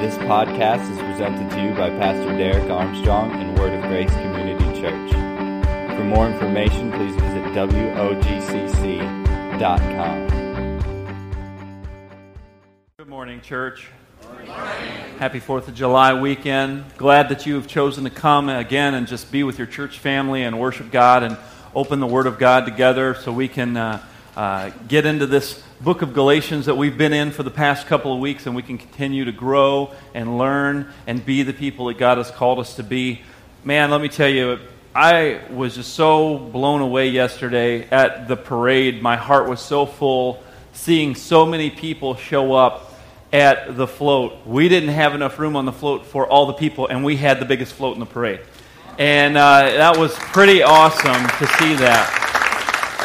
This podcast is presented to you by Pastor Derek Armstrong and Word of Grace Community Church. For more information, please visit WOGCC.com. Good morning, church. Happy 4th of July weekend. Glad that you have chosen to come again and just be with your church family and worship God and open the Word of God together so we can uh, uh, get into this book of Galatians that we've been in for the past couple of weeks and we can continue to grow and learn and be the people that God has called us to be. Man, let me tell you, I was just so blown away yesterday at the parade. My heart was so full seeing so many people show up at the float. We didn't have enough room on the float for all the people, and we had the biggest float in the parade. And uh, that was pretty awesome to see that.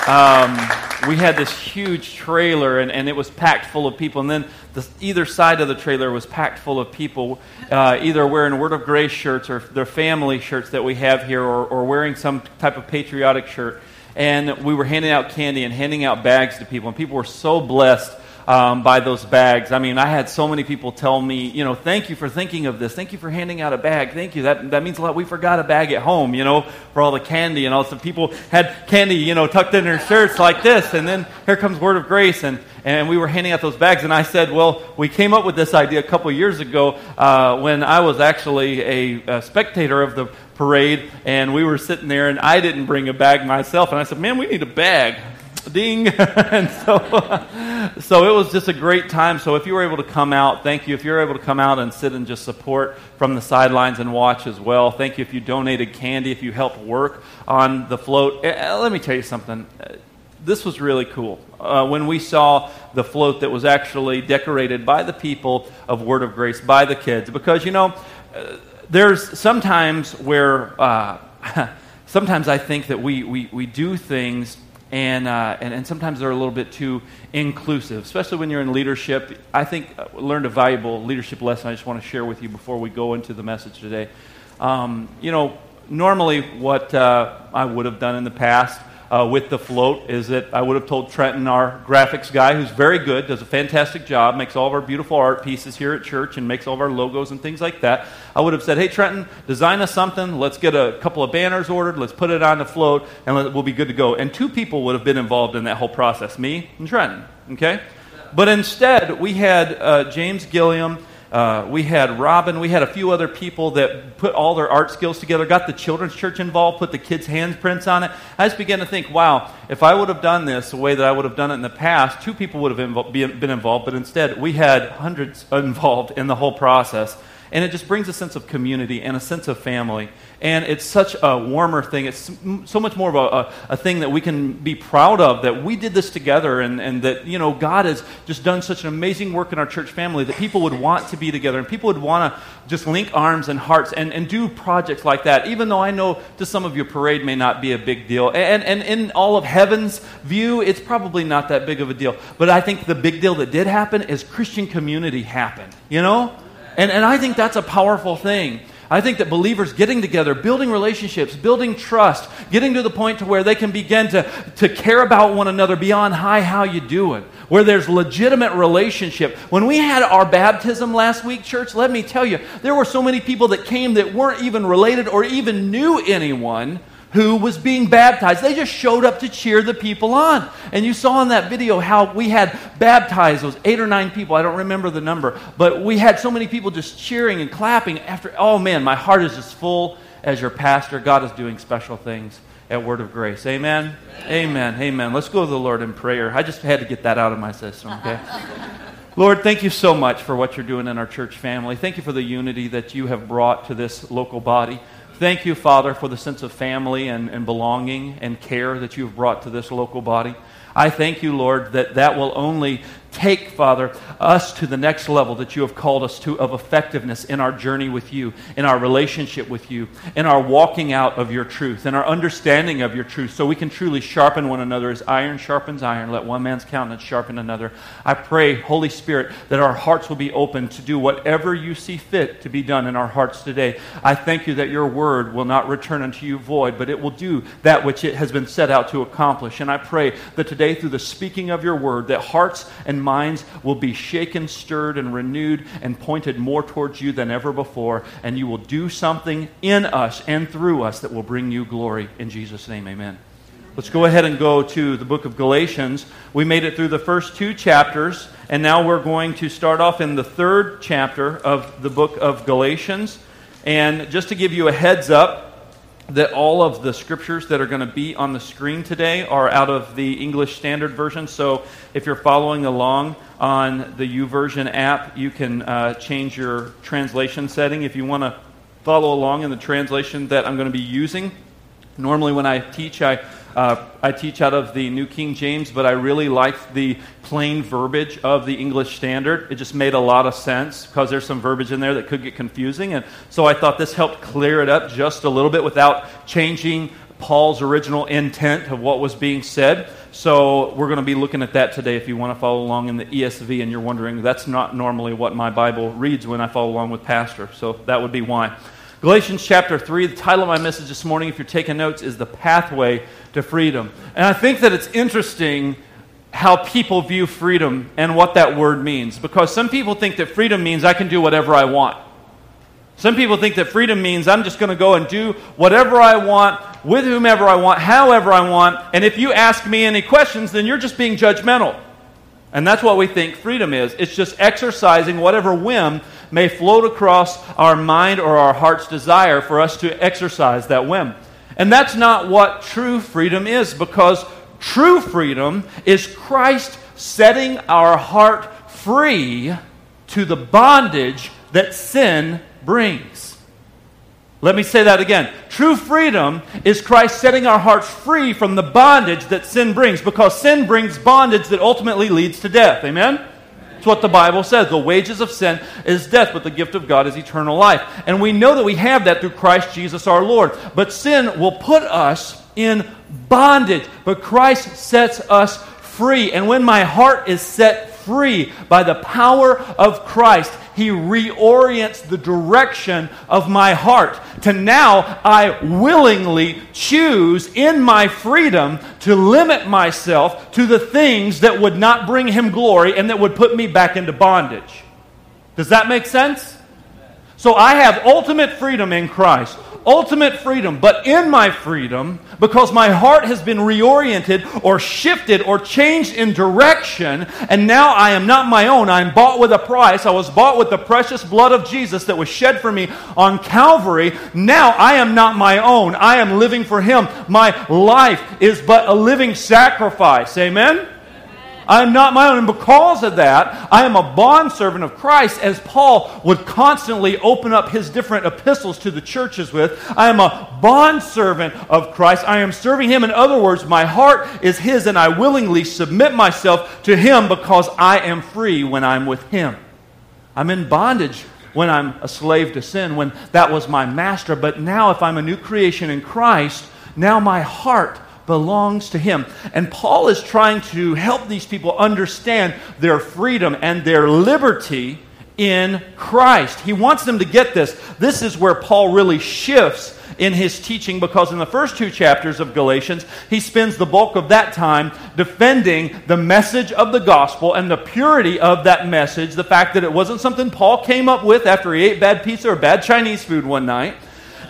Um, we had this huge trailer, and, and it was packed full of people. And then the, either side of the trailer was packed full of people, uh, either wearing Word of Grace shirts or their family shirts that we have here, or, or wearing some type of patriotic shirt. And we were handing out candy and handing out bags to people, and people were so blessed um, by those bags. I mean, I had so many people tell me, you know, thank you for thinking of this. Thank you for handing out a bag. Thank you. That, that means a lot. We forgot a bag at home, you know, for all the candy. And all. also people had candy, you know, tucked in their shirts like this. And then here comes Word of Grace. And, and we were handing out those bags. And I said, well, we came up with this idea a couple years ago uh, when I was actually a, a spectator of the parade. And we were sitting there, and I didn't bring a bag myself. And I said, man, we need a bag ding. And so so it was just a great time. So if you were able to come out thank you. If you're able to come out and sit and just support from the sidelines and watch as well thank you. If you donated candy if you helped work on the float uh, let me tell you something. Uh, this was really cool. Uh, when we saw the float that was actually decorated by the people of word of grace by the kids. Because you know there's sometimes where uh, sometimes i think that we, we, we do things and, uh, and, and, sometimes they're a little bit too inclusive, especially when you're in leadership. I think I uh, learned a valuable leadership lesson I just want to share with you before we go into the message today. Um, you know, normally what uh, I would have done in the past uh, with the float is that I would have told Trenton, our graphics guy, who's very good, does a fantastic job, makes all of our beautiful art pieces here at church, and makes all of our logos and things like that. I would have said, hey, Trenton, design us something. Let's get a couple of banners ordered. Let's put it on the float, and let, we'll be good to go. And two people would have been involved in that whole process me and Trenton. Okay? But instead, we had uh, James Gilliam uh, we had Robin, we had a few other people that put all their art skills together, got the children's church involved, put the kids' handprints on it. I just began to think, wow, if I would have done this the way that I would have done it in the past, two people would have invo- been involved, but instead we had hundreds involved in the whole process. And it just brings a sense of community and a sense of family. And it's such a warmer thing. It's so much more of a, a, a, thing that we can be proud of that we did this together and, and that, you know, God has just done such an amazing work in our church family that people would want to be together and people would want to just link arms and hearts and, and do projects like that. Even though I know to some of you, parade may not be a big deal. And, and in all of heaven's view, it's probably not that big of a deal. But I think the big deal that did happen is Christian community happened, you know? And, and I think that's a powerful thing. I think that believers getting together, building relationships, building trust, getting to the point to where they can begin to, to care about one another beyond hi, how you doing, where there's legitimate relationship. When we had our baptism last week, church, let me tell you, there were so many people that came that weren't even related or even knew anyone who was being baptized. They just showed up to cheer the people on. And you saw in that video how we had baptized those eight or nine people. I don't remember the number, but we had so many people just cheering and clapping after. Oh man, my heart is just full as your pastor. God is doing special things at Word of Grace. Amen? Amen. Amen. Amen. Let's go to the Lord in prayer. I just had to get that out of my system, okay? Lord, thank you so much for what you're doing in our church family. Thank you for the unity that you have brought to this local body. Thank you, Father, for the sense of family and, and belonging and care that you've brought to this local body. I thank you, Lord, that that will only take, Father, us to the next level that you have called us to of effectiveness in our journey with you, in our relationship with you, in our walking out of your truth, in our understanding of your truth, so we can truly sharpen one another as iron sharpens iron. Let one man's countenance sharpen another. I pray, Holy Spirit, that our hearts will be open to do whatever you see fit to be done in our hearts today. I thank you that your word will not return unto you void, but it will do that which it has been set out to accomplish. And I pray that today through the speaking of your word that hearts and minds will be shaken, stirred, and renewed and pointed more towards you than ever before. And you will do something in us and through us that will bring you glory. In Jesus' name, amen. Let's go ahead and go to the book of Galatians. We made it through the first two chapters, and now we're going to start off in the third chapter of the book of Galatians. And just to give you a heads up, that all of the scriptures that are going to be on the screen today are out of the English Standard Version. So if you're following along on the YouVersion app, you can uh, change your translation setting if you want to follow along in the translation that I'm going to be using. Normally, when I teach, I uh, I teach out of the New King James, but I really liked the plain verbiage of the English Standard. It just made a lot of sense because there's some verbiage in there that could get confusing. And so I thought this helped clear it up just a little bit without changing Paul's original intent of what was being said. So we're going to be looking at that today if you want to follow along in the ESV and you're wondering, that's not normally what my Bible reads when I follow along with Pastor. So that would be why. Galatians chapter 3, the title of my message this morning, if you're taking notes, is The Pathway to Freedom. And I think that it's interesting how people view freedom and what that word means. Because some people think that freedom means I can do whatever I want. Some people think that freedom means I'm just going to go and do whatever I want, with whomever I want, however I want. And if you ask me any questions, then you're just being judgmental. And that's what we think freedom is. It's just exercising whatever whim may float across our mind or our heart's desire for us to exercise that whim. And that's not what true freedom is, because true freedom is Christ setting our heart free to the bondage that sin brings. Let me say that again. True freedom is Christ setting our hearts free from the bondage that sin brings, because sin brings bondage that ultimately leads to death. Amen? It's what the Bible says. The wages of sin is death, but the gift of God is eternal life. And we know that we have that through Christ Jesus our Lord. But sin will put us in bondage, but Christ sets us free. And when my heart is set free by the power of Christ, he reorients the direction of my heart to now I willingly choose in my freedom to limit myself to the things that would not bring him glory and that would put me back into bondage. Does that make sense? So I have ultimate freedom in Christ ultimate freedom. But in my freedom, because my heart has been reoriented or shifted or changed in direction, and now I am not my own, I'm bought with a price. I was bought with the precious blood of Jesus that was shed for me on Calvary. Now I am not my own. I am living for Him. My life is but a living sacrifice. Amen? I am not my own. And because of that, I am a bondservant of Christ, as Paul would constantly open up his different epistles to the churches with. I am a bondservant of Christ. I am serving him. In other words, my heart is his, and I willingly submit myself to him because I am free when I'm with him. I'm in bondage when I'm a slave to sin, when that was my master. But now, if I'm a new creation in Christ, now my heart belongs to Him. And Paul is trying to help these people understand their freedom and their liberty in Christ. He wants them to get this. This is where Paul really shifts in his teaching because in the first two chapters of Galatians, he spends the bulk of that time defending the message of the gospel and the purity of that message, the fact that it wasn't something Paul came up with after he ate bad pizza or bad Chinese food one night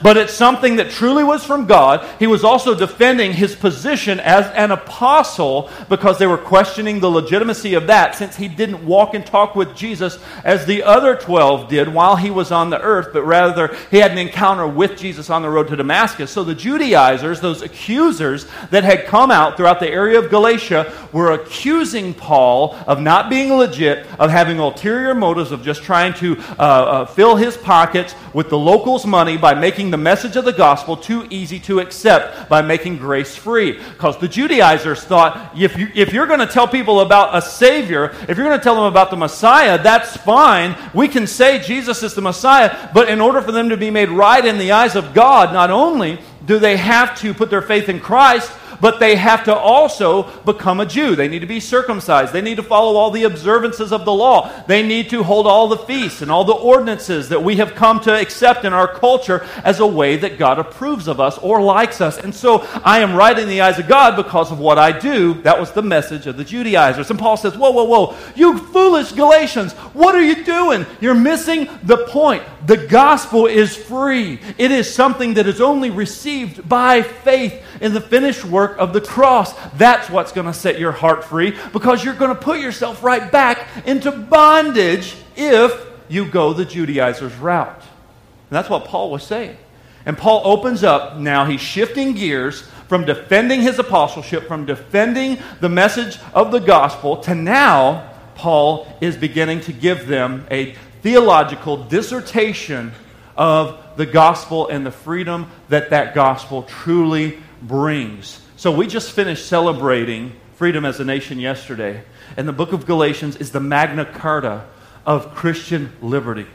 but it's something that truly was from God. He was also defending his position as an apostle because they were questioning the legitimacy of that since he didn't walk and talk with Jesus as the other 12 did while he was on the earth, but rather he had an encounter with Jesus on the road to Damascus. So the Judaizers, those accusers that had come out throughout the area of Galatia, were accusing Paul of not being legit, of having ulterior motives, of just trying to uh, uh, fill his pockets with the locals' money by making the message of the gospel too easy to accept by making grace free. Because the Judaizers thought if, you, if you're going to tell people about a Savior, if you're going to tell them about the Messiah, that's fine. We can say Jesus is the Messiah, but in order for them to be made right in the eyes of God, not only do they have to put their faith in Christ, but they have to also become a Jew. They need to be circumcised. They need to follow all the observances of the law. They need to hold all the feasts and all the ordinances that we have come to accept in our culture as a way that God approves of us or likes us. And so I am right in the eyes of God because of what I do. That was the message of the Judaizers. And Paul says, Whoa, whoa, whoa, you foolish Galatians, what are you doing? You're missing the point. The gospel is free, it is something that is only received by faith in the finished work of the cross. That's what's going to set your heart free because you're going to put yourself right back into bondage if you go the Judaizers' route. And that's what Paul was saying. And Paul opens up now, he's shifting gears from defending his apostleship, from defending the message of the gospel, to now Paul is beginning to give them a theological dissertation of the gospel and the freedom that that gospel truly brings. So we just finished celebrating freedom as a nation yesterday, and the book of Galatians is the Magna Carta of Christian liberty.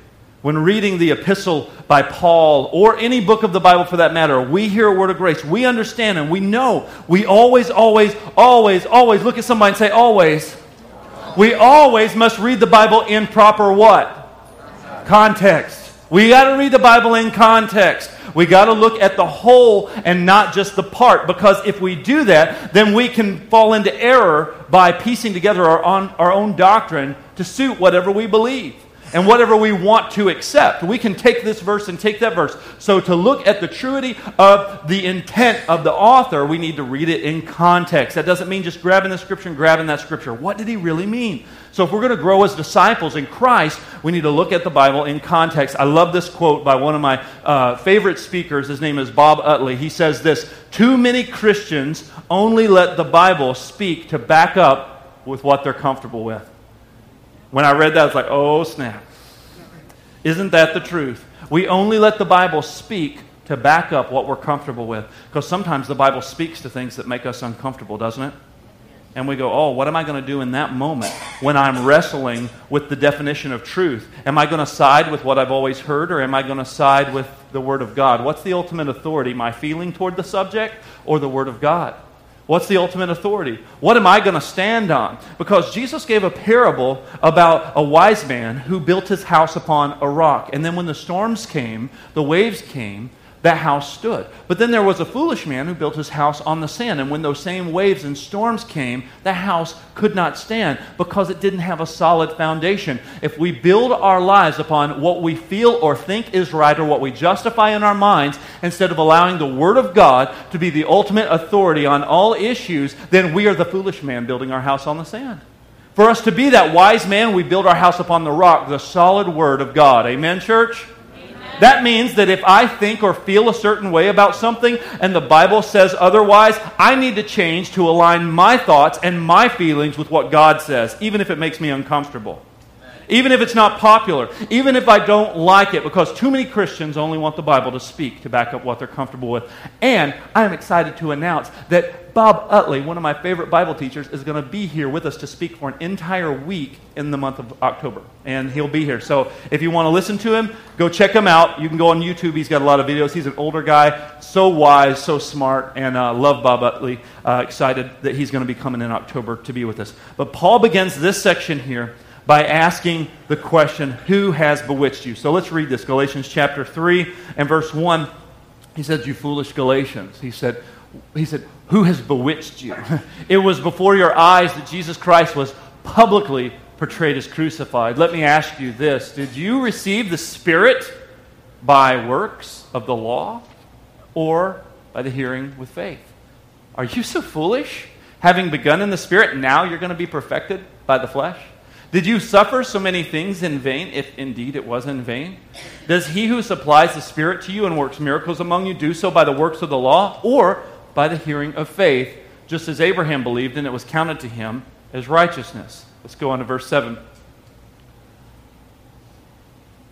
When reading the epistle by Paul or any book of the Bible for that matter, we hear a word of grace. We understand and we know. We always, always, always, always look at somebody and say, always. We always must read the Bible in proper what? Context. We got to read the Bible in context. We got to look at the whole and not just the part. Because if we do that, then we can fall into error by piecing together our own, our own doctrine to suit whatever we believe and whatever we want to accept. We can take this verse and take that verse. So, to look at the truity of the intent of the author, we need to read it in context. That doesn't mean just grabbing the scripture and grabbing that scripture. What did he really mean? So, if we're going to grow as disciples in Christ, we need to look at the Bible in context. I love this quote by one of my uh, favorite speakers. His name is Bob Utley. He says this Too many Christians only let the Bible speak to back up with what they're comfortable with. When I read that, I was like, oh, snap. Isn't that the truth? We only let the Bible speak to back up what we're comfortable with. Because sometimes the Bible speaks to things that make us uncomfortable, doesn't it? And we go, oh, what am I going to do in that moment when I'm wrestling with the definition of truth? Am I going to side with what I've always heard or am I going to side with the Word of God? What's the ultimate authority? My feeling toward the subject or the Word of God? What's the ultimate authority? What am I going to stand on? Because Jesus gave a parable about a wise man who built his house upon a rock. And then when the storms came, the waves came, that house stood. But then there was a foolish man who built his house on the sand. And when those same waves and storms came, the house could not stand because it didn't have a solid foundation. If we build our lives upon what we feel or think is right or what we justify in our minds, instead of allowing the Word of God to be the ultimate authority on all issues, then we are the foolish man building our house on the sand. For us to be that wise man, we build our house upon the rock, the solid Word of God. Amen, church? That means that if I think or feel a certain way about something and the Bible says otherwise, I need to change to align my thoughts and my feelings with what God says, even if it makes me uncomfortable. Even if it's not popular, even if I don't like it, because too many Christians only want the Bible to speak to back up what they're comfortable with. And I am excited to announce that Bob Utley, one of my favorite Bible teachers, is going to be here with us to speak for an entire week in the month of October. And he'll be here. So if you want to listen to him, go check him out. You can go on YouTube. He's got a lot of videos. He's an older guy, so wise, so smart, and uh, love Bob Utley. Uh, excited that he's going to be coming in October to be with us. But Paul begins this section here by asking the question, Who has bewitched you? So let's read this Galatians chapter 3 and verse 1. He said, You foolish Galatians. He said, he said, Who has bewitched you? it was before your eyes that Jesus Christ was publicly portrayed as crucified. Let me ask you this Did you receive the Spirit by works of the law or by the hearing with faith? Are you so foolish? Having begun in the Spirit, now you're going to be perfected by the flesh? Did you suffer so many things in vain, if indeed it was in vain? Does he who supplies the Spirit to you and works miracles among you do so by the works of the law or by the hearing of faith, just as Abraham believed, and it was counted to him as righteousness. Let's go on to verse 7.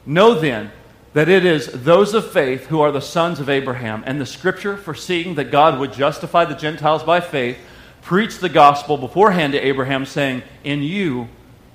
Know then that it is those of faith who are the sons of Abraham, and the scripture, foreseeing that God would justify the Gentiles by faith, preached the gospel beforehand to Abraham, saying, In you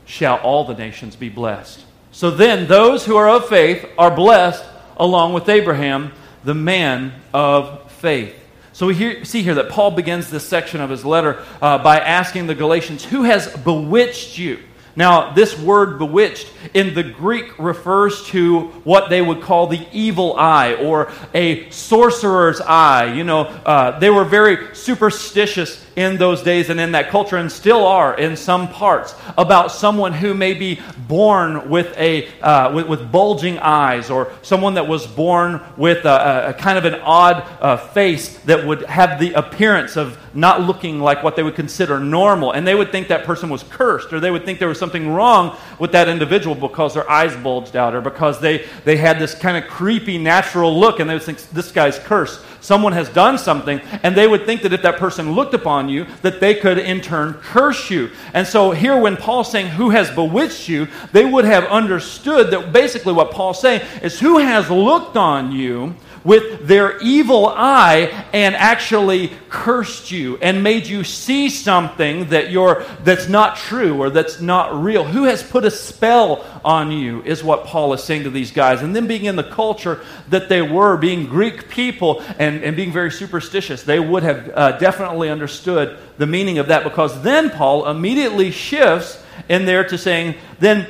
shall all the nations be blessed. So then, those who are of faith are blessed along with Abraham, the man of faith. So we hear, see here that Paul begins this section of his letter uh, by asking the Galatians, Who has bewitched you? Now, this word bewitched in the Greek refers to what they would call the evil eye or a sorcerer's eye. You know, uh, they were very superstitious in those days and in that culture, and still are in some parts, about someone who may be born with, a, uh, with, with, bulging eyes or someone that was born with a, a kind of an odd uh, face that would have the appearance of not looking like what they would consider normal. And they would think that person was cursed, or they would think there was something wrong with that individual because their eyes bulged out, or because they, they had this kind of creepy natural look, and they would think, this guy's cursed someone has done something, and they would think that if that person looked upon you, that they could in turn curse you. And so here, when Paul's saying, Who has bewitched you, they would have understood that basically what Paul's saying is, Who has looked on you with their evil eye and actually cursed you and made you see something that you're, that's not true or that's not real? Who has put a spell on you, is what Paul is saying to these guys. And then being in the culture that they were, being Greek people and, and being very superstitious, they would have uh, definitely understood the meaning of that because then Paul immediately shifts in there to saying, then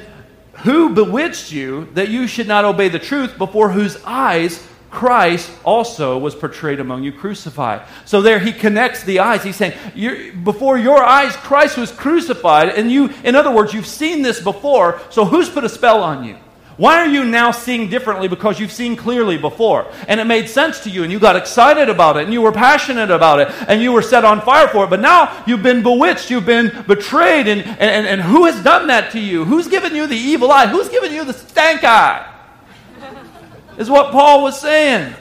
who bewitched you that you should not obey the truth before whose eyes Christ also was portrayed among you crucified. So there he connects the eyes. He's saying, before your eyes, Christ was crucified. And you, in other words, you've seen this before. So who's put a spell on you? Why are you now seeing differently? Because you've seen clearly before. And it made sense to you, and you got excited about it, and you were passionate about it, and you were set on fire for it. But now you've been bewitched, you've been betrayed, and, and, and who has done that to you? Who's given you the evil eye? Who's given you the stank eye? Is what Paul was saying.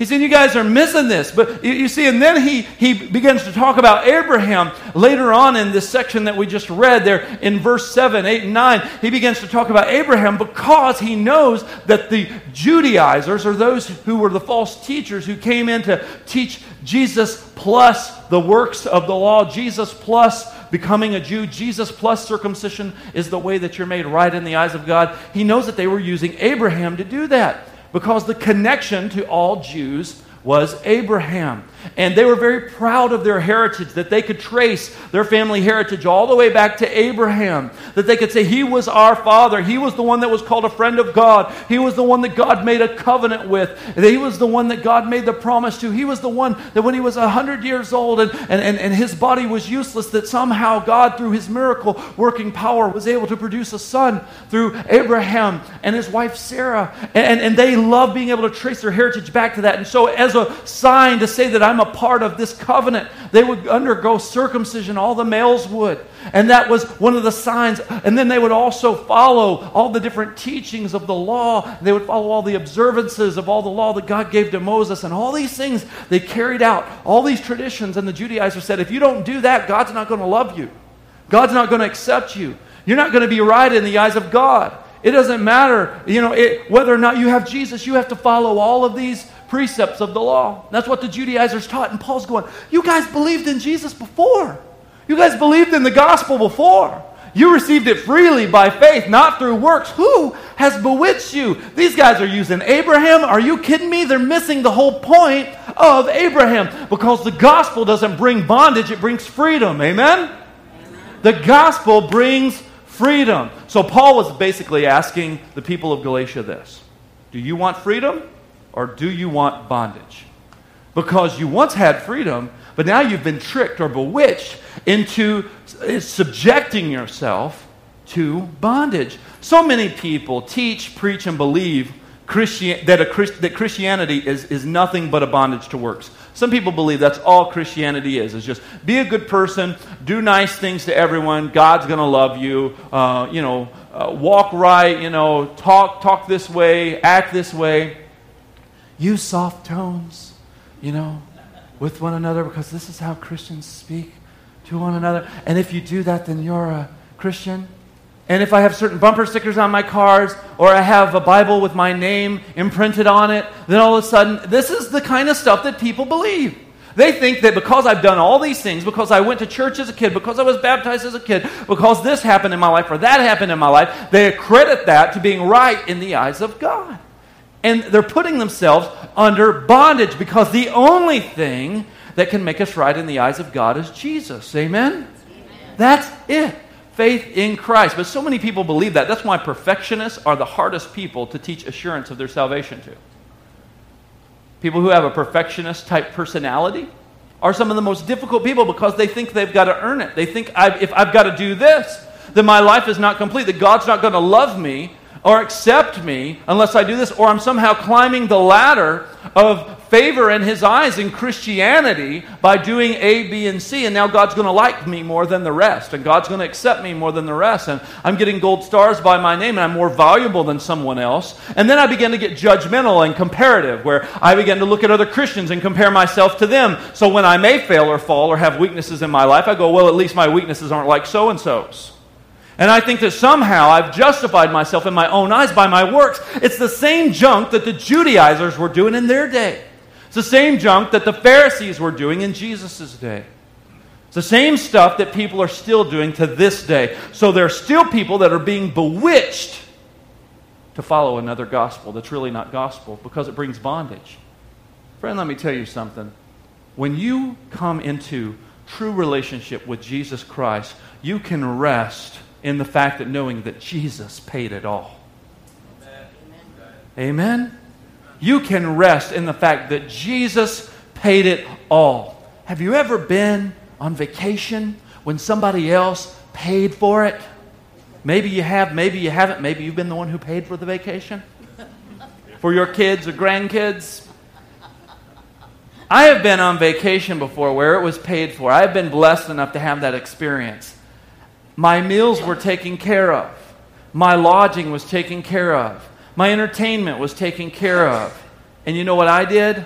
He said, You guys are missing this. But you, you, see, and then he, he begins to talk about Abraham later on in this section that we just read there in verse 7, 8, and 9. He begins to talk about Abraham because he knows that the Judaizers, or those who were the false teachers who came in to teach Jesus plus the works of the law, Jesus plus becoming a Jew, Jesus plus circumcision is the way that you're made right in the eyes of God. He knows that they were using Abraham to do that because the connection to all Jews was Abraham. And they were very proud of their heritage, that they could trace their family heritage all the way back to Abraham. That they could say, He was our father. He was the one that was called a friend of God. He was the one that God made a covenant with. He was the one that God made the promise to. He was the one that when he was 100 years old and, and, and, and his body was useless, that somehow God, through his miracle working power, was able to produce a son through Abraham and his wife Sarah. And, and they love being able to trace their heritage back to that. And so, as a sign to say that I'm a part of this covenant. They would undergo circumcision, all the males would. And that was one of the signs. And then they would also follow all the different teachings of the law. They would follow all the observances of all the law that God gave to Moses. And all these things they carried out, all these traditions. And the Judaizers said, if you don't do that, God's not going to love you. God's not going to accept you. You're not going to be right in the eyes of God. It doesn't matter, you know, it, whether or not you have Jesus, you have to follow all of these precepts of the law. That's what the Judaizers taught. And Paul's going, You guys believed in Jesus before. You guys believed in the gospel before. You received it freely by faith, not through works. Who has bewitched you? These guys are using Abraham. Are you kidding me? They're missing the whole point of Abraham because the gospel doesn't bring bondage, it brings freedom. Amen? The gospel brings freedom. So Paul was basically asking the people of Galatia this Do you want freedom? Or do you want bondage? Because you once had freedom, but now you've been tricked or bewitched into subjecting yourself to bondage. So many people teach, preach, and believe Christian, that, a, that Christianity is, is nothing but a bondage to works. Some people believe that's all Christianity is. Is just be a good person, do nice things to everyone. God's going to love you. Uh, you know, uh, walk right. You know, talk talk this way, act this way use soft tones, you know, with one another because this is how Christians speak to one another. And if you do that, then you're a Christian. And if I have certain bumper stickers on my cars or I have a Bible with my name imprinted on it, then all of a sudden, this is the kind of stuff that people believe. They think that because I've done all these things, because I went to church as a kid, because I was baptized as a kid, because this happened in my life or that happened in my life, they accredit that to being right in the eyes of God. And they're putting themselves under bondage because the only thing that can make us right in the eyes of God is Jesus. Amen? Amen. That's it. Faith in Christ. But so many people believe that. That's why perfectionists are the hardest people to teach assurance of their salvation to. People who have a perfectionist type personality are some of the most difficult people because they think they've got to earn it. They think I've, if I've got to do this, then my life is not complete, that God's not going to love me or accept me unless I do this, or I'm somehow climbing the ladder of favor in His eyes in Christianity by doing A, B, and C, and now God's going to like me more than the rest, and God's going to accept me more than the rest, and I'm getting gold stars by my name, and I'm more valuable than someone else. And then I begin to get judgmental and comparative, where I begin to look at other Christians and compare myself to them. So when I may fail or fall or have weaknesses in my life, I go, well, at least my weaknesses aren't like so and so's. And I think that somehow I've justified myself in my own eyes by my works. It's the same junk that the Judaizers were doing in their day. It's the same junk that the Pharisees were doing in Jesus' day. It's the same stuff that people are still doing to this day. So there are still people that are being bewitched to follow another gospel that's really not gospel because it brings bondage. Friend, let me tell you something. When you come into true relationship with Jesus Christ, you can rest in the fact that knowing that Jesus paid it all. Amen. Amen. You can rest in the fact that Jesus paid it all. Have you ever been on vacation when somebody else paid for it? Maybe you have, maybe you haven't. Maybe you've been the one who paid for the vacation for your kids or grandkids. I have been on vacation before where it was paid for. I have been blessed enough to have that experience. My meals were taken care of. My lodging was taken care of. My entertainment was taken care of. And you know what I did?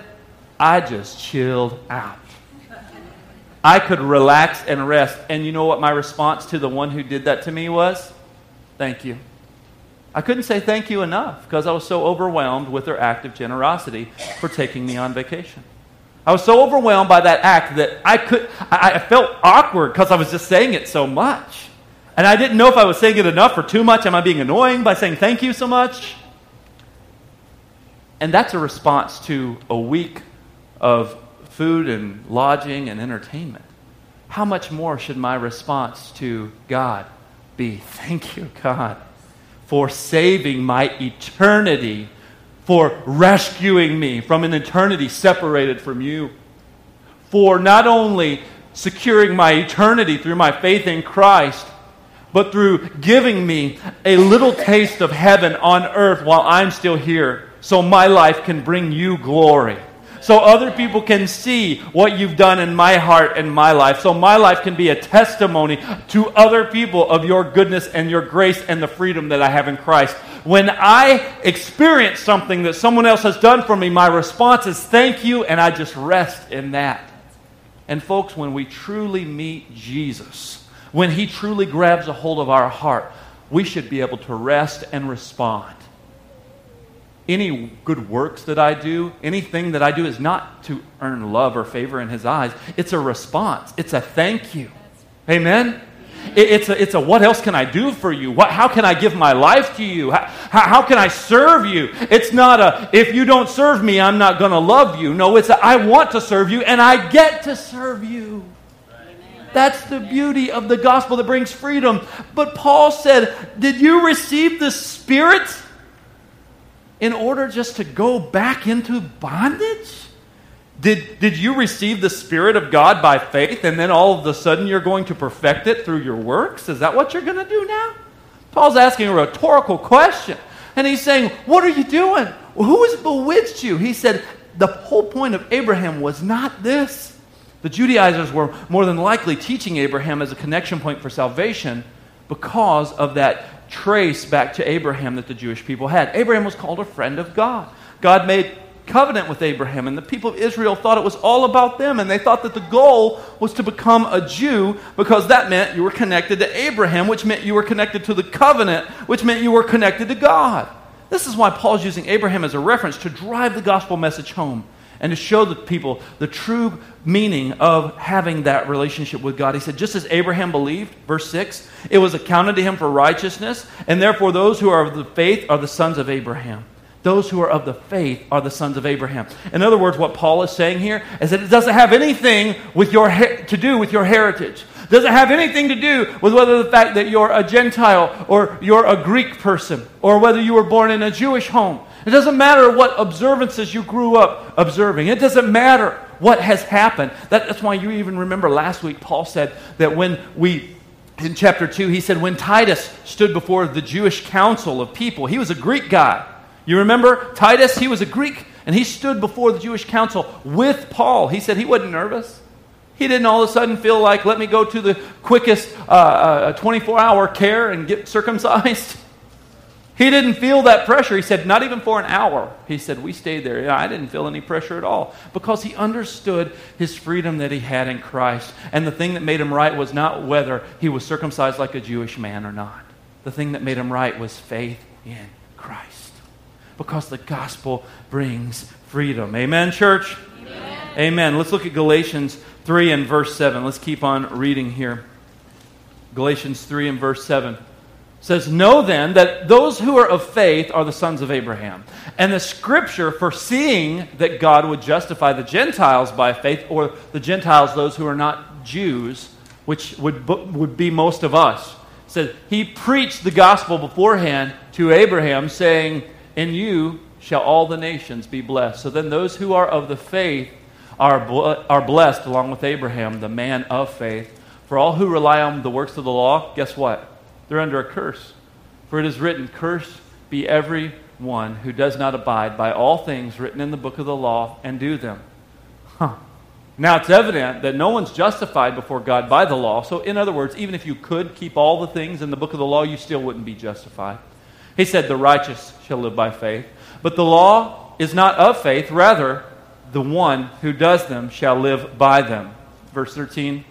I just chilled out. I could relax and rest. And you know what my response to the one who did that to me was? Thank you. I couldn't say thank you enough because I was so overwhelmed with their act of generosity for taking me on vacation. I was so overwhelmed by that act that I could I, I felt awkward because I was just saying it so much. And I didn't know if I was saying it enough or too much. Am I being annoying by saying thank you so much? And that's a response to a week of food and lodging and entertainment. How much more should my response to God be? Thank you, God, for saving my eternity, for rescuing me from an eternity separated from you, for not only securing my eternity through my faith in Christ, but through giving me a little taste of heaven on earth while I'm still here, so my life can bring you glory. So other people can see what you've done in my heart and my life. So my life can be a testimony to other people of your goodness and your grace and the freedom that I have in Christ. When I experience something that someone else has done for me, my response is thank you, and I just rest in that. And folks, when we truly meet Jesus, when He truly grabs a hold of our heart, we should be able to rest and respond. Any good works that I do, anything that I do is not to earn love or favor in His eyes. It's a response, it's a thank you. Amen? It's a, it's a what else can I do for you? What, how can I give my life to you? How, how can I serve you? It's not a, if you don't serve me, I'm not going to love you. No, it's a, I want to serve you and I get to serve you. That's the beauty of the gospel that brings freedom. But Paul said, Did you receive the Spirit in order just to go back into bondage? Did, did you receive the Spirit of God by faith and then all of a sudden you're going to perfect it through your works? Is that what you're going to do now? Paul's asking a rhetorical question. And he's saying, What are you doing? Who has bewitched you? He said, The whole point of Abraham was not this. The Judaizers were more than likely teaching Abraham as a connection point for salvation because of that trace back to Abraham that the Jewish people had. Abraham was called a friend of God. God made covenant with Abraham, and the people of Israel thought it was all about them, and they thought that the goal was to become a Jew because that meant you were connected to Abraham, which meant you were connected to the covenant, which meant you were connected to God. This is why Paul's using Abraham as a reference to drive the gospel message home and to show the people the true meaning of having that relationship with God. He said, just as Abraham believed, verse 6, it was accounted to him for righteousness, and therefore those who are of the faith are the sons of Abraham. those who are of the faith are the sons of Abraham. In other words, what Paul is saying here is that it doesn't have anything with your to do with your heritage. It doesn't have anything to do with whether the fact that you're a Gentile or you're a Greek person or whether you were born in a Jewish home. It doesn't matter what observances you grew up observing. It doesn't matter what has happened. That, that's why you even remember last week, Paul said that when we, in chapter 2, he said, when Titus stood before the Jewish council of people, he was a Greek guy. You remember Titus? He was a Greek, and he stood before the Jewish council with Paul. He said he wasn't nervous. He didn't all of a sudden feel like, let me go to the quickest 24 uh, uh hour care and get circumcised. He didn't feel that pressure. He said, not even for an hour. He said, we stayed there. Yeah, I didn't feel any pressure at all because he understood his freedom that he had in Christ. And the thing that made him right was not whether he was circumcised like a Jewish man or not. The thing that made him right was faith in Christ because the gospel brings freedom. Amen, church? Amen. Amen. Let's look at Galatians 3 and verse 7. Let's keep on reading here. Galatians 3 and verse 7 says, Know then that those who are of faith are the sons of Abraham. And the scripture, foreseeing that God would justify the Gentiles by faith, or the Gentiles, those who are not Jews, which would, would be most of us, said, He preached the gospel beforehand to Abraham, saying, In you shall all the nations be blessed. So then those who are of the faith are, are blessed along with Abraham, the man of faith. For all who rely on the works of the law, guess what? They're under a curse. For it is written, Cursed be every one who does not abide by all things written in the book of the law and do them. Huh. Now it's evident that no one's justified before God by the law. So, in other words, even if you could keep all the things in the book of the law, you still wouldn't be justified. He said, The righteous shall live by faith. But the law is not of faith, rather, the one who does them shall live by them. Verse 13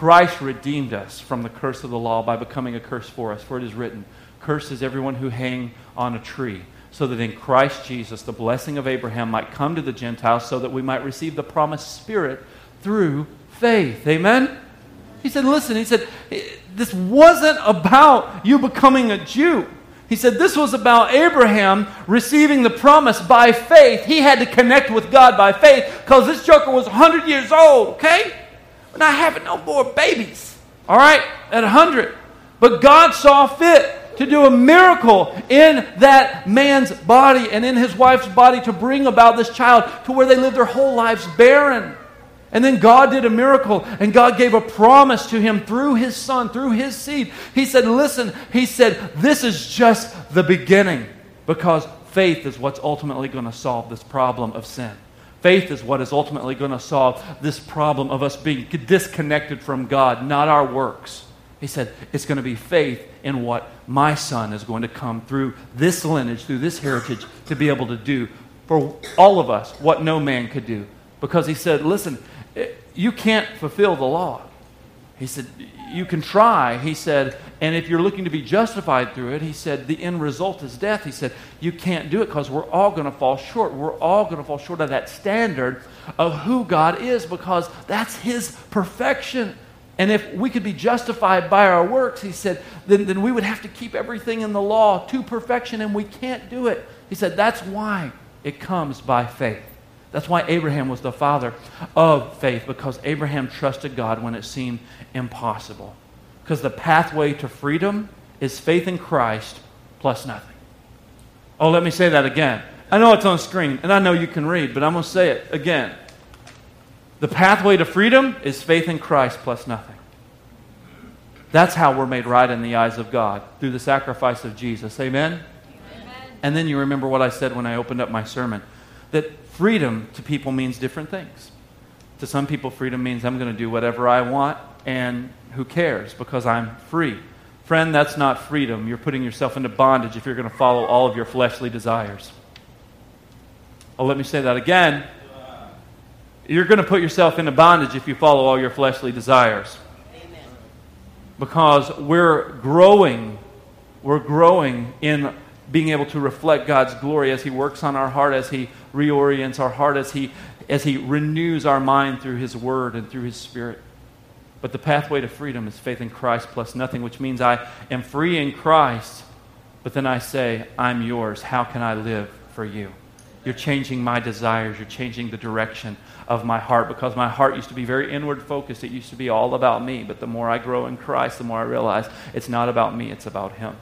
Christ redeemed us from the curse of the law by becoming a curse for us. For it is written, Cursed is everyone who hang on a tree, so that in Christ Jesus the blessing of Abraham might come to the Gentiles, so that we might receive the promised Spirit through faith. Amen? He said, Listen, he said, this wasn't about you becoming a Jew. He said this was about Abraham receiving the promise by faith. He had to connect with God by faith because this joker was 100 years old, okay? We're not having no more babies, all right, at 100. But God saw fit to do a miracle in that man's body and in his wife's body to bring about this child to where they lived their whole lives barren. And then God did a miracle, and God gave a promise to him through his son, through his seed. He said, Listen, he said, this is just the beginning because faith is what's ultimately going to solve this problem of sin. Faith is what is ultimately going to solve this problem of us being disconnected from God, not our works. He said, It's going to be faith in what my son is going to come through this lineage, through this heritage, to be able to do for all of us what no man could do. Because he said, Listen, eh, you can't fulfill the law. He said, You can try. He said, and if you're looking to be justified through it, he said, the end result is death. He said, you can't do it because we're all going to fall short. We're all going to fall short of that standard of who God is because that's his perfection. And if we could be justified by our works, he said, then, then we would have to keep everything in the law to perfection, and we can't do it. He said, that's why it comes by faith. That's why Abraham was the father of faith, because Abraham trusted God when it seemed impossible. Because the pathway to freedom is faith in Christ plus nothing. Oh, let me say that again. I know it's on screen, and I know you can read, but I'm going to say it again. The pathway to freedom is faith in Christ plus nothing. That's how we're made right in the eyes of God, through the sacrifice of Jesus. Amen? Amen? And then you remember what I said when I opened up my sermon that freedom to people means different things. To some people, freedom means I'm going to do whatever I want, and who cares because I'm free. Friend, that's not freedom. You're putting yourself into bondage if you're going to follow all of your fleshly desires. Oh, let me say that again. You're going to put yourself into bondage if you follow all your fleshly desires. Amen. Because we're growing, we're growing in being able to reflect God's glory as He works on our heart, as He reorients our heart, as He, as he renews our mind through His Word and through His Spirit. But the pathway to freedom is faith in Christ plus nothing, which means I am free in Christ, But then I say, I'm yours. How can I live for you? You're changing my desires. You're changing the direction of my heart because my heart used to be very inward focused. It used to be all about me. But the more I grow in Christ, the more I realize it's not about me, it's about Him.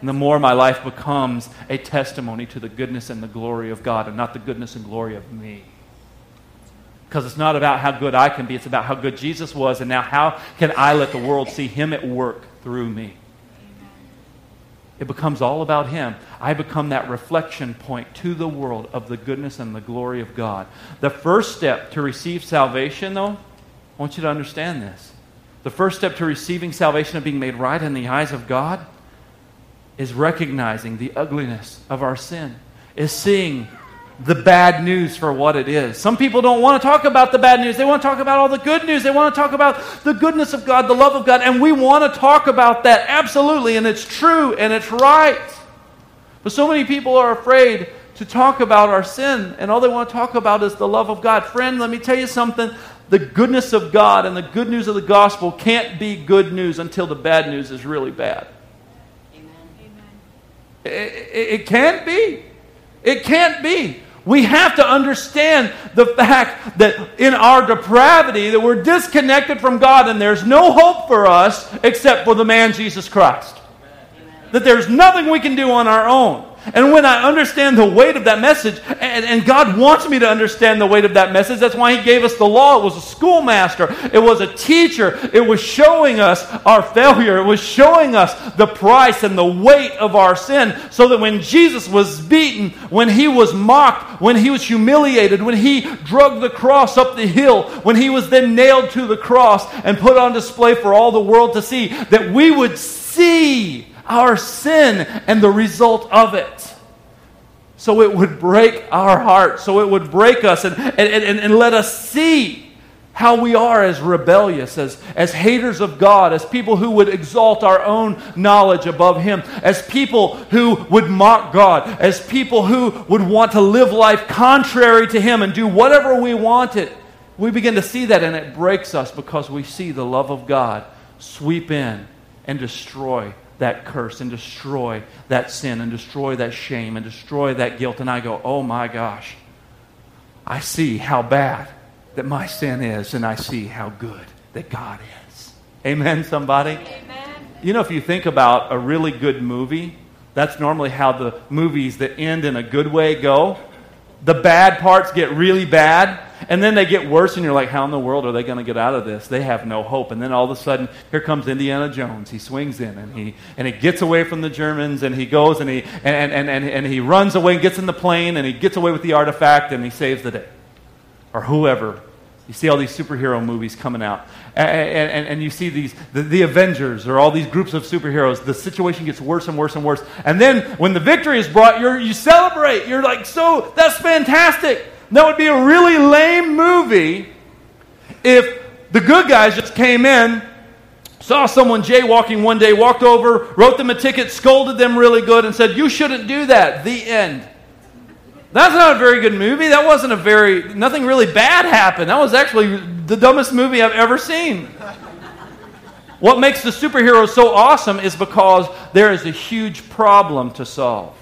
And the more my life becomes a testimony to the goodness and the glory of God and not the goodness and glory of me. Because it's not about how good I can be, it's about how good Jesus was, and now how can I let the world see Him at work through me? It becomes all about Him. I become that reflection point to the world of the goodness and the glory of God. The first step to receive salvation, though, I want you to understand this. The first step to receiving salvation and being made right in the eyes of God is recognizing the ugliness of our sin, is seeing the bad news for what it is. Some people don't want to talk about the bad news. They want to talk about all the good news. They want to talk about the goodness of God, the love of God. And we want to talk about that, absolutely. And it's true and it's right. But so many people are afraid to talk about our sin, and all they want to talk about is the love of God. Friend, let me tell you something. The goodness of God and the good news of the gospel can't be good news until the bad news is really bad. Amen. It, it, it can't be. It can't be. We have to understand the fact that in our depravity that we're disconnected from God and there's no hope for us except for the man Jesus Christ. That there's nothing we can do on our own. And when I understand the weight of that message, and, and, God wants me to understand the weight of that message, that's why He gave us the law. It was a schoolmaster, it was a teacher, it was showing us our failure, it was showing us the price and the weight of our sin, so that when Jesus was beaten, when He was mocked, when He was humiliated, when He drug the cross up the hill, when He was then nailed to the cross and put on display for all the world to see, that we would see our sin and the result of it. So it would break our heart, so it would break us and, and, and, and let us see how we are as rebellious, as, as haters of God, as people who would exalt our own knowledge above Him, as people who would mock God, as people who would want to live life contrary to Him and do whatever we wanted. We begin to see that and it breaks us because we see the love of God sweep in and destroy that curse and destroy that sin and destroy that shame and destroy that guilt. And I go, oh my gosh, I see how bad that my sin is, and I see how good that God is. Amen, somebody? Amen. You know, if you think about a really good movie, that's normally how the movies that end in a good way go. The bad parts get really bad, and then they get worse, and you're like, how in the world are they going to get out of this? They have no hope. And then all of a sudden, here comes Indiana Jones. He swings in, and he, and he gets away from the Germans, and he goes, and he, and, and, and, and he runs away and gets in the plane, and he gets away with the artifact, and he saves the day. Or whoever. You see all these superhero movies coming out. And, and, and you see these, the, the, Avengers or all these groups of superheroes. The situation gets worse and worse and worse. And then when the victory is brought, you you celebrate. You're like, so, that's fantastic. That would be a really lame movie if the good guys just came in, saw someone jaywalking one day, walked over, wrote them a ticket, scolded them really good, and said, You shouldn't do that. The end. That's not a very good movie. That wasn't a very, nothing really bad happened. That was actually the dumbest movie I've ever seen. what makes the superheroes so awesome is because there is a huge problem to solve.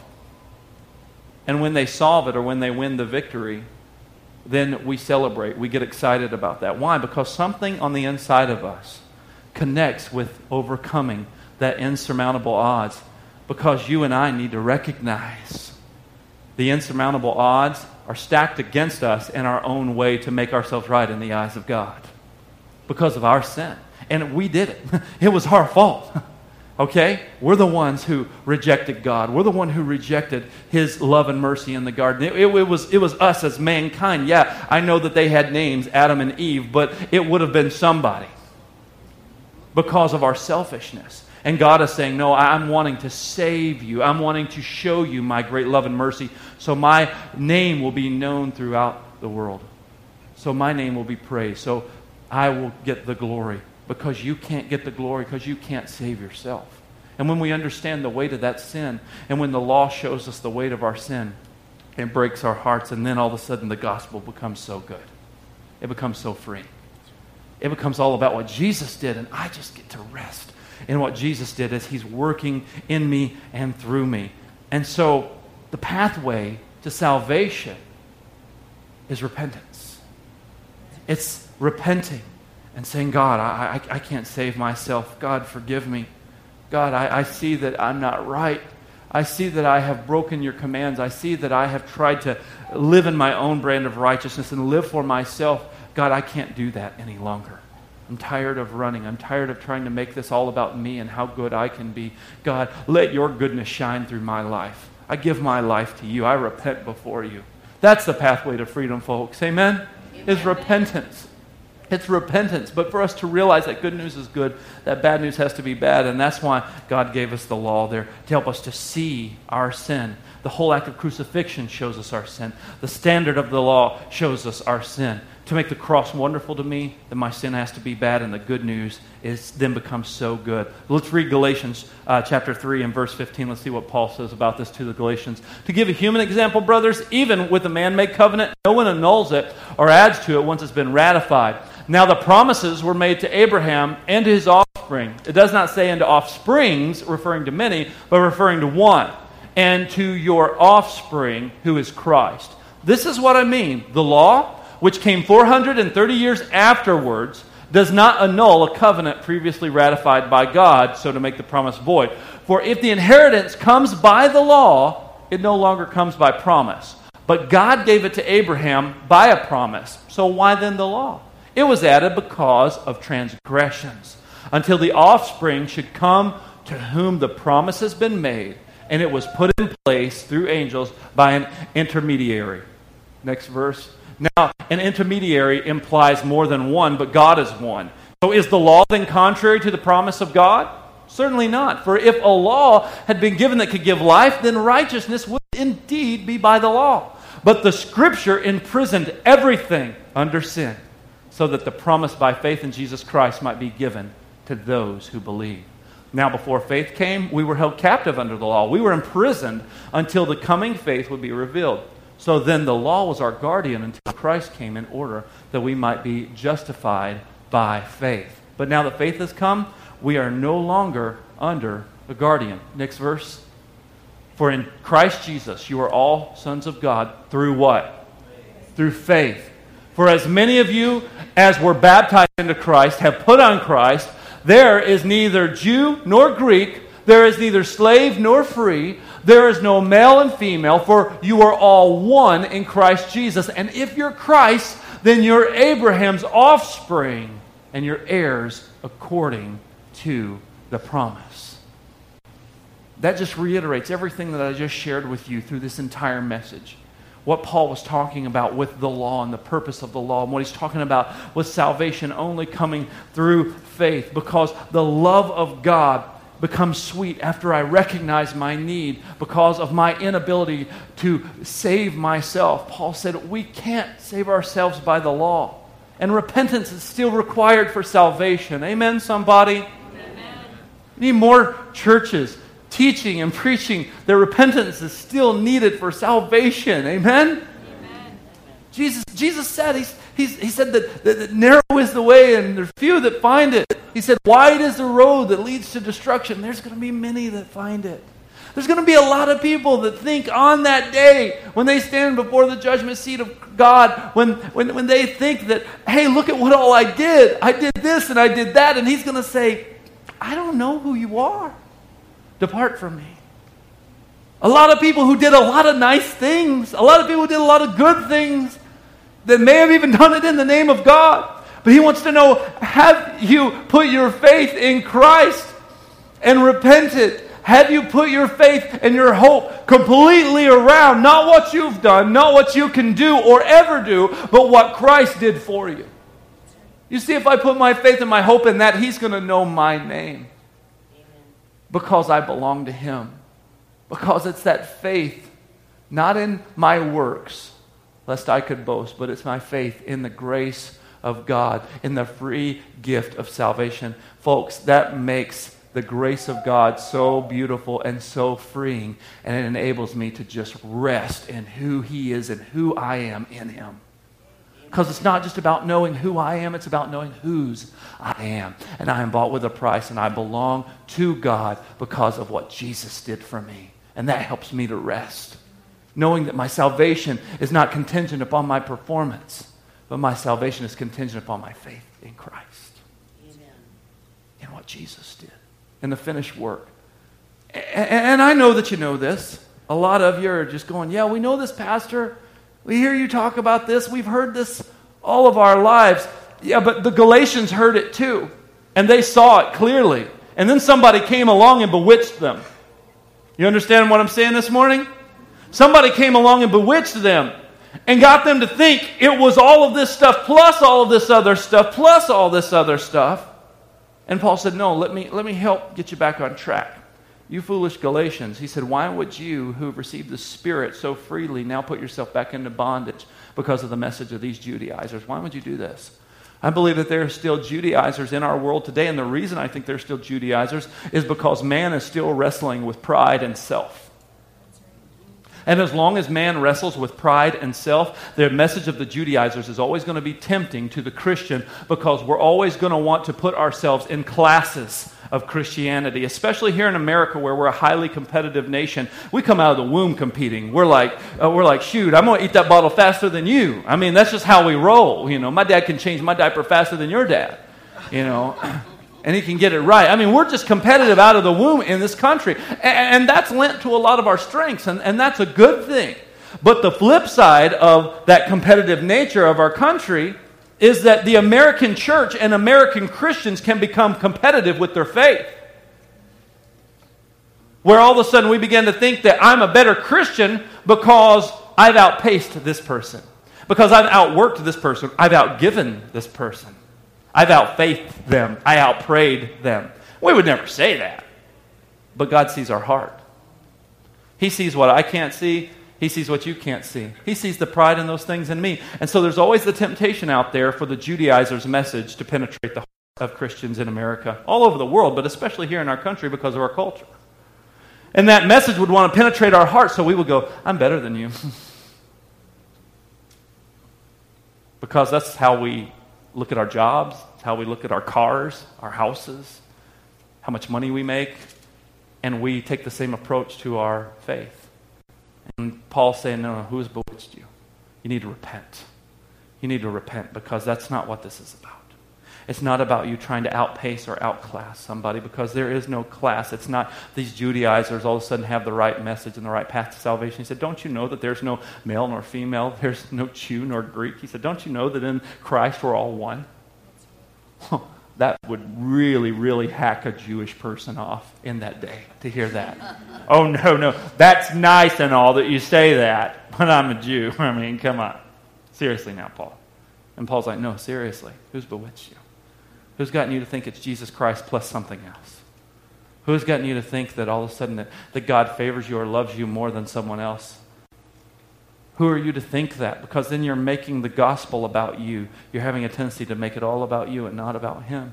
And when they solve it or when they win the victory, then we celebrate. We get excited about that. Why? Because something on the inside of us connects with overcoming that insurmountable odds. Because you and I need to recognize the insurmountable odds are stacked against us in our own way to make ourselves right in the eyes of God because of our sin. And we did it, it was our fault. Okay? We're the ones who rejected God. We're the one who rejected His love and mercy in the garden. It, it, it, was, it was us as mankind. Yeah, I know that they had names, Adam and Eve, but it would have been somebody because of our selfishness. And God is saying, No, I'm wanting to save you. I'm wanting to show you my great love and mercy so my name will be known throughout the world. So my name will be praised. So I will get the glory because you can't get the glory because you can't save yourself. And when we understand the weight of that sin, and when the law shows us the weight of our sin, it breaks our hearts, and then all of a sudden the gospel becomes so good. It becomes so free. It becomes all about what Jesus did, and I just get to rest in what Jesus did as He's working in me and through me. And so the pathway to salvation is repentance. It's repenting and saying, God, I, I, I can't save myself. God, forgive me. God, I, I see that I'm not right. I see that I have broken your commands. I see that I have tried to live in my own brand of righteousness and live for myself. God, I can't do that any longer. I'm tired of running. I'm tired of trying to make this all about me and how good I can be. God, let your goodness shine through my life. I give my life to you. I repent before you. That's the pathway to freedom, folks. Amen? Amen. Is repentance. It's repentance. But for us to realize that good news is good, that bad news has to be bad. And that's why God gave us the law there to help us to see our sin. The whole act of crucifixion shows us our sin. The standard of the law shows us our sin. To make the cross wonderful to me, then my sin has to be bad, and the good news is then becomes so good. Let's read Galatians uh, chapter 3 and verse 15. Let's see what Paul says about this to the Galatians. To give a human example, brothers, even with a man made covenant, no one annuls it or adds to it once it's been ratified. Now the promises were made to Abraham and to his offspring. It does not say into offsprings, referring to many, but referring to one, and to your offspring, who is Christ. This is what I mean. The law, which came 430 years afterwards, does not annul a covenant previously ratified by God, so to make the promise void. For if the inheritance comes by the law, it no longer comes by promise. But God gave it to Abraham by a promise. So why then the law? It was added because of transgressions, until the offspring should come to whom the promise has been made, and it was put in place through angels by an intermediary. Next verse. Now, an intermediary implies more than one, but God is one. So is the law then contrary to the promise of God? Certainly not. For if a law had been given that could give life, then righteousness would indeed be by the law. But the scripture imprisoned everything under sin so that the promise by faith in Jesus Christ might be given to those who believe. Now, before faith came, we were held captive under the law. We were imprisoned until the coming faith would be revealed. So then the law was our guardian until Christ came in order that we might be justified by faith. But now that faith has come, we are no longer under a guardian. Next verse. For in Christ Jesus you are all sons of God through what? Through faith. For as many of you as were baptized into Christ have put on Christ, there is neither Jew nor Greek, there is neither slave nor free, there is no male and female, for you are all one in Christ Jesus. And if you're Christ, then you're Abraham's offspring and you're heirs according to the promise. That just reiterates everything that I just shared with you through this entire message what Paul was talking about with the law and the purpose of the law, and what he's talking about with salvation only coming through faith, because the love of God becomes sweet after I recognize my need because of my inability to save myself. Paul said, We can't save ourselves by the law. And repentance is still required for salvation. Amen, somebody? Amen. Need more churches teaching and preaching that repentance is still needed for salvation. Amen? Amen. Jesus, Jesus said, he's, he's, he said that, that, that narrow is the way and there's few that find it. He said, wide is the road that leads to destruction. There's going to be many that find it. There's going to be a lot of people that think on that day when they stand before the judgment seat of God, when, when, when they think that, hey, look at what all I did. I did this and I did that. And He's going to say, I don't know who you are. Depart from me. A lot of people who did a lot of nice things, a lot of people who did a lot of good things, that may have even done it in the name of God. But he wants to know have you put your faith in Christ and repented? Have you put your faith and your hope completely around not what you've done, not what you can do or ever do, but what Christ did for you? You see, if I put my faith and my hope in that, He's going to know my name because I belong to Him. Because it's that faith, not in my works, lest I could boast, but it's my faith in the grace of God, in the free gift of salvation. Folks, that makes the grace of God so beautiful and so freeing, and it enables me to just rest in who He is and who I am in Him. Because it's not just about knowing who I am, it's about knowing whose I am. And I am bought with a price, and I belong to God because of what Jesus did for me. And that helps me to rest. Knowing that my salvation is not contingent upon my performance, but my salvation is contingent upon my faith in Christ. Amen. In what Jesus did, in the finished work. And I know that you know this. A lot of you are just going, Yeah, we know this, Pastor. We hear you talk about this. We've heard this all of our lives. Yeah, but the Galatians heard it too. And they saw it clearly. And then somebody came along and bewitched them. You understand what I'm saying this morning? Somebody came along and bewitched them and got them to think it was all of this stuff plus all of this other stuff plus all this other stuff. And Paul said, No, let me, let me help get you back on track. You foolish Galatians. He said, Why would you, who have received the Spirit so freely, now put yourself back into bondage because of the message of these Judaizers? Why would you do this? I believe that there are still Judaizers in our world today, and the reason I think there are still Judaizers is because man is still wrestling with pride and self. And as long as man wrestles with pride and self, the message of the Judaizers is always going to be tempting to the Christian because we're always going to want to put ourselves in classes of Christianity, especially here in America where we're a highly competitive nation. We come out of the womb competing. We're like, uh, we're like, shoot, I'm going to eat that bottle faster than you. I mean, that's just how we roll. You know, my dad can change my diaper faster than your dad. You know. and he can get it right. I mean, we're just competitive out of the womb in this country. And, that's lent to a lot of our strengths, and, and that's a good thing. But the flip side of that competitive nature of our country is that the American church and American Christians can become competitive with their faith. Where all of a sudden we begin to think that I'm a better Christian because I've outpaced this person, because I've outworked this person, I've outgiven this person. I've outfaithed them. I outprayed them. We would never say that. But God sees our heart. He sees what I can't see. He sees what you can't see. He sees the pride in those things in me. And so there's always the temptation out there for the Judaizers' message to penetrate the heart of Christians in America, all over the world, but especially here in our country because of our culture. And that message would want to penetrate our hearts, so we would go, I'm better than you. because that's how we look at our jobs, it's how we look at our cars, our houses, how much money we make, and we take the same approach to our faith. And Paul's saying, No, no, who has bewitched you? You need to repent. You need to repent because that's not what this is about. It's not about you trying to outpace or outclass somebody because there is no class. It's not these Judaizers all of a sudden have the right message and the right path to salvation. He said, Don't you know that there's no male nor female? There's no Jew nor Greek. He said, Don't you know that in Christ we're all one? that would really, really hack a Jewish person off in that day to hear that. oh, no, no. That's nice and all that you say that, but I'm a Jew. I mean, come on. Seriously now, Paul. And Paul's like, No, seriously. Who's bewitched you? Who's gotten you to think it's Jesus Christ plus something else? Who's gotten you to think that all of a sudden that, that God favors you or loves you more than someone else? Who are you to think that? Because then you're making the gospel about you. You're having a tendency to make it all about you and not about Him.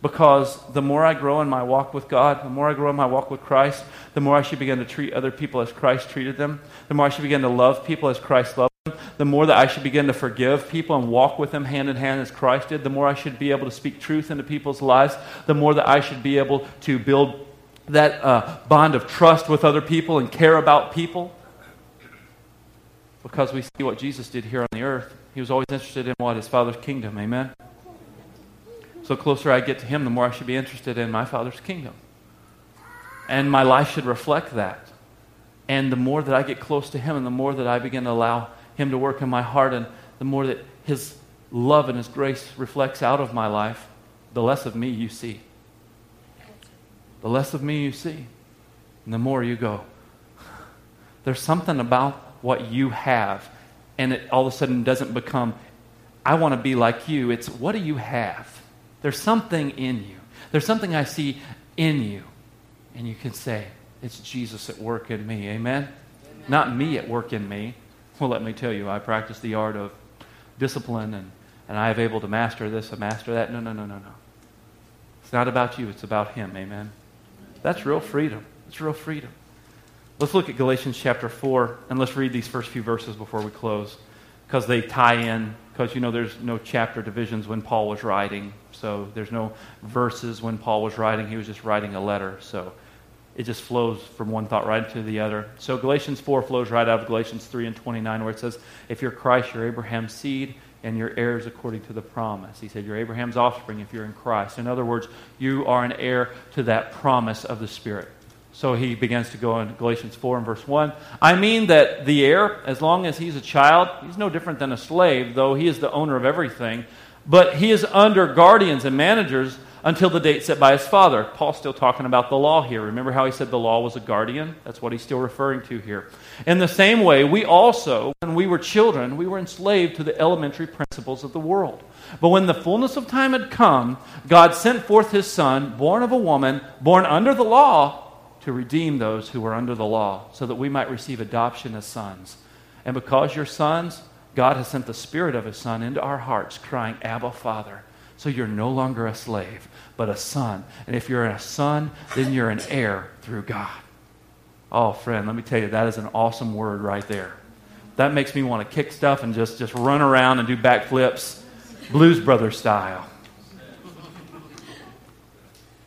Because the more I grow in my walk with God, the more I grow in my walk with Christ, the more I should begin to treat other people as Christ treated them, the more I should begin to love people as Christ loved the more that I should begin to forgive people and walk with them hand in hand as Christ did, the more I should be able to speak truth into people's lives, the more that I should be able to build that uh, bond of trust with other people and care about people. Because we see what Jesus did here on the earth. He was always interested in what? His Father's kingdom. Amen? So closer I get to Him, the more I should be interested in my Father's kingdom. And my life should reflect that. And the more that I get close to Him and the more that I begin to allow him to work in my heart, and the more that His love and His grace reflects out of my life, the less of me you see. The less of me you see, and the more you go. There's something about what you have, and it all of a sudden doesn't become, I want to be like you. It's, what do you have? There's something in you. There's something I see in you. And you can say, it's Jesus at work in me. Amen? Amen? Not me at work in me. Well, let me tell you, I practice the art of discipline and, and I have able to master this and master that. No, no, no, no, no. It's not about you, it's about Him. Amen. That's real freedom. It's real freedom. Let's look at Galatians chapter 4 and let's read these first few verses before we close. because they tie in, because you know there's no chapter divisions when Paul was writing. So there's no verses when Paul was writing. He was just writing a letter. So it just flows from one thought right into the other. So Galatians 4 flows right out of Galatians 3 and 29, where it says, If you're Christ, you're Abraham's seed and your heirs according to the promise. He said, You're Abraham's offspring if you're in Christ. In other words, you are an heir to that promise of the Spirit. So he begins to go in Galatians 4 and verse 1. I mean that the heir, as long as he's a child, he's no different than a slave, though he is the owner of everything. But he is under guardians and managers until the date set by his father. Paul's still talking about the law here. Remember how he said the law was a guardian? That's what he's still referring to here. In the same way, we also, when we were children, we were enslaved to the elementary principles of the world. But when the fullness of time had come, God sent forth his Son, born of a woman, born under the law, to redeem those who were under the law, so that we might receive adoption as sons. And because you're sons, God has sent the Spirit of his Son into our hearts, crying, Abba, Father. So you're no longer a slave, but a son. And if you're a son, then you're an heir through God. Oh, friend, let me tell you, that is an awesome word right there. That makes me want to kick stuff and just, just run around and do backflips, Blues Brother style.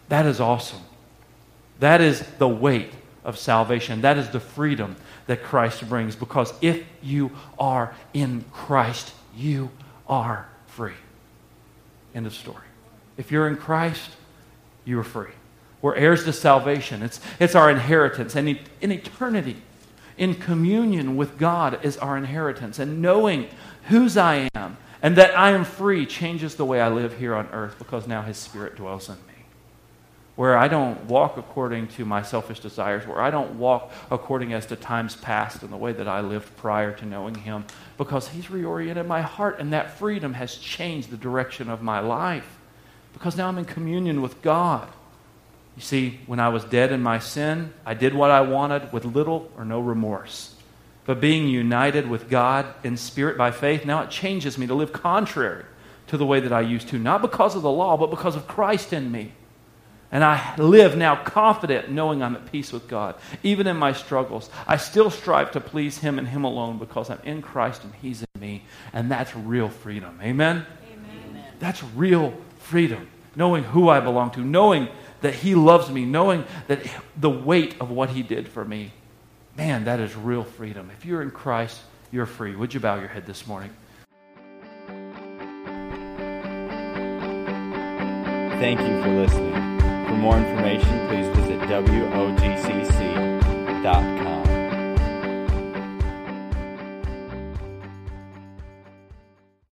That is awesome. That is the weight of salvation. That is the freedom that Christ brings. Because if you are in Christ, you are free. End of story. If you're in Christ, you are free. We're heirs to salvation. It's, it's our inheritance. And in eternity, in communion with God is our inheritance. And knowing whose I am and that I am free changes the way I live here on earth because now His Spirit dwells in me. Where I don't walk according to my selfish desires, where I don't walk according as to times past and the way that I lived prior to knowing Him, because He's reoriented my heart, and that freedom has changed the direction of my life. Because now I'm in communion with God. You see, when I was dead in my sin, I did what I wanted with little or no remorse. But being united with God in spirit by faith, now it changes me to live contrary to the way that I used to, not because of the law, but because of Christ in me. And I live now confident, knowing I'm at peace with God. Even in my struggles, I still strive to please Him and Him alone because I'm in Christ and He's in me. And that's real freedom. Amen? Amen. That's real freedom. Knowing who I belong to, knowing that He loves me, knowing that the weight of what He did for me. Man, that is real freedom. If you're in Christ, you're free. Would you bow your head this morning? Thank you for listening. For more information, please visit WOGCC.com.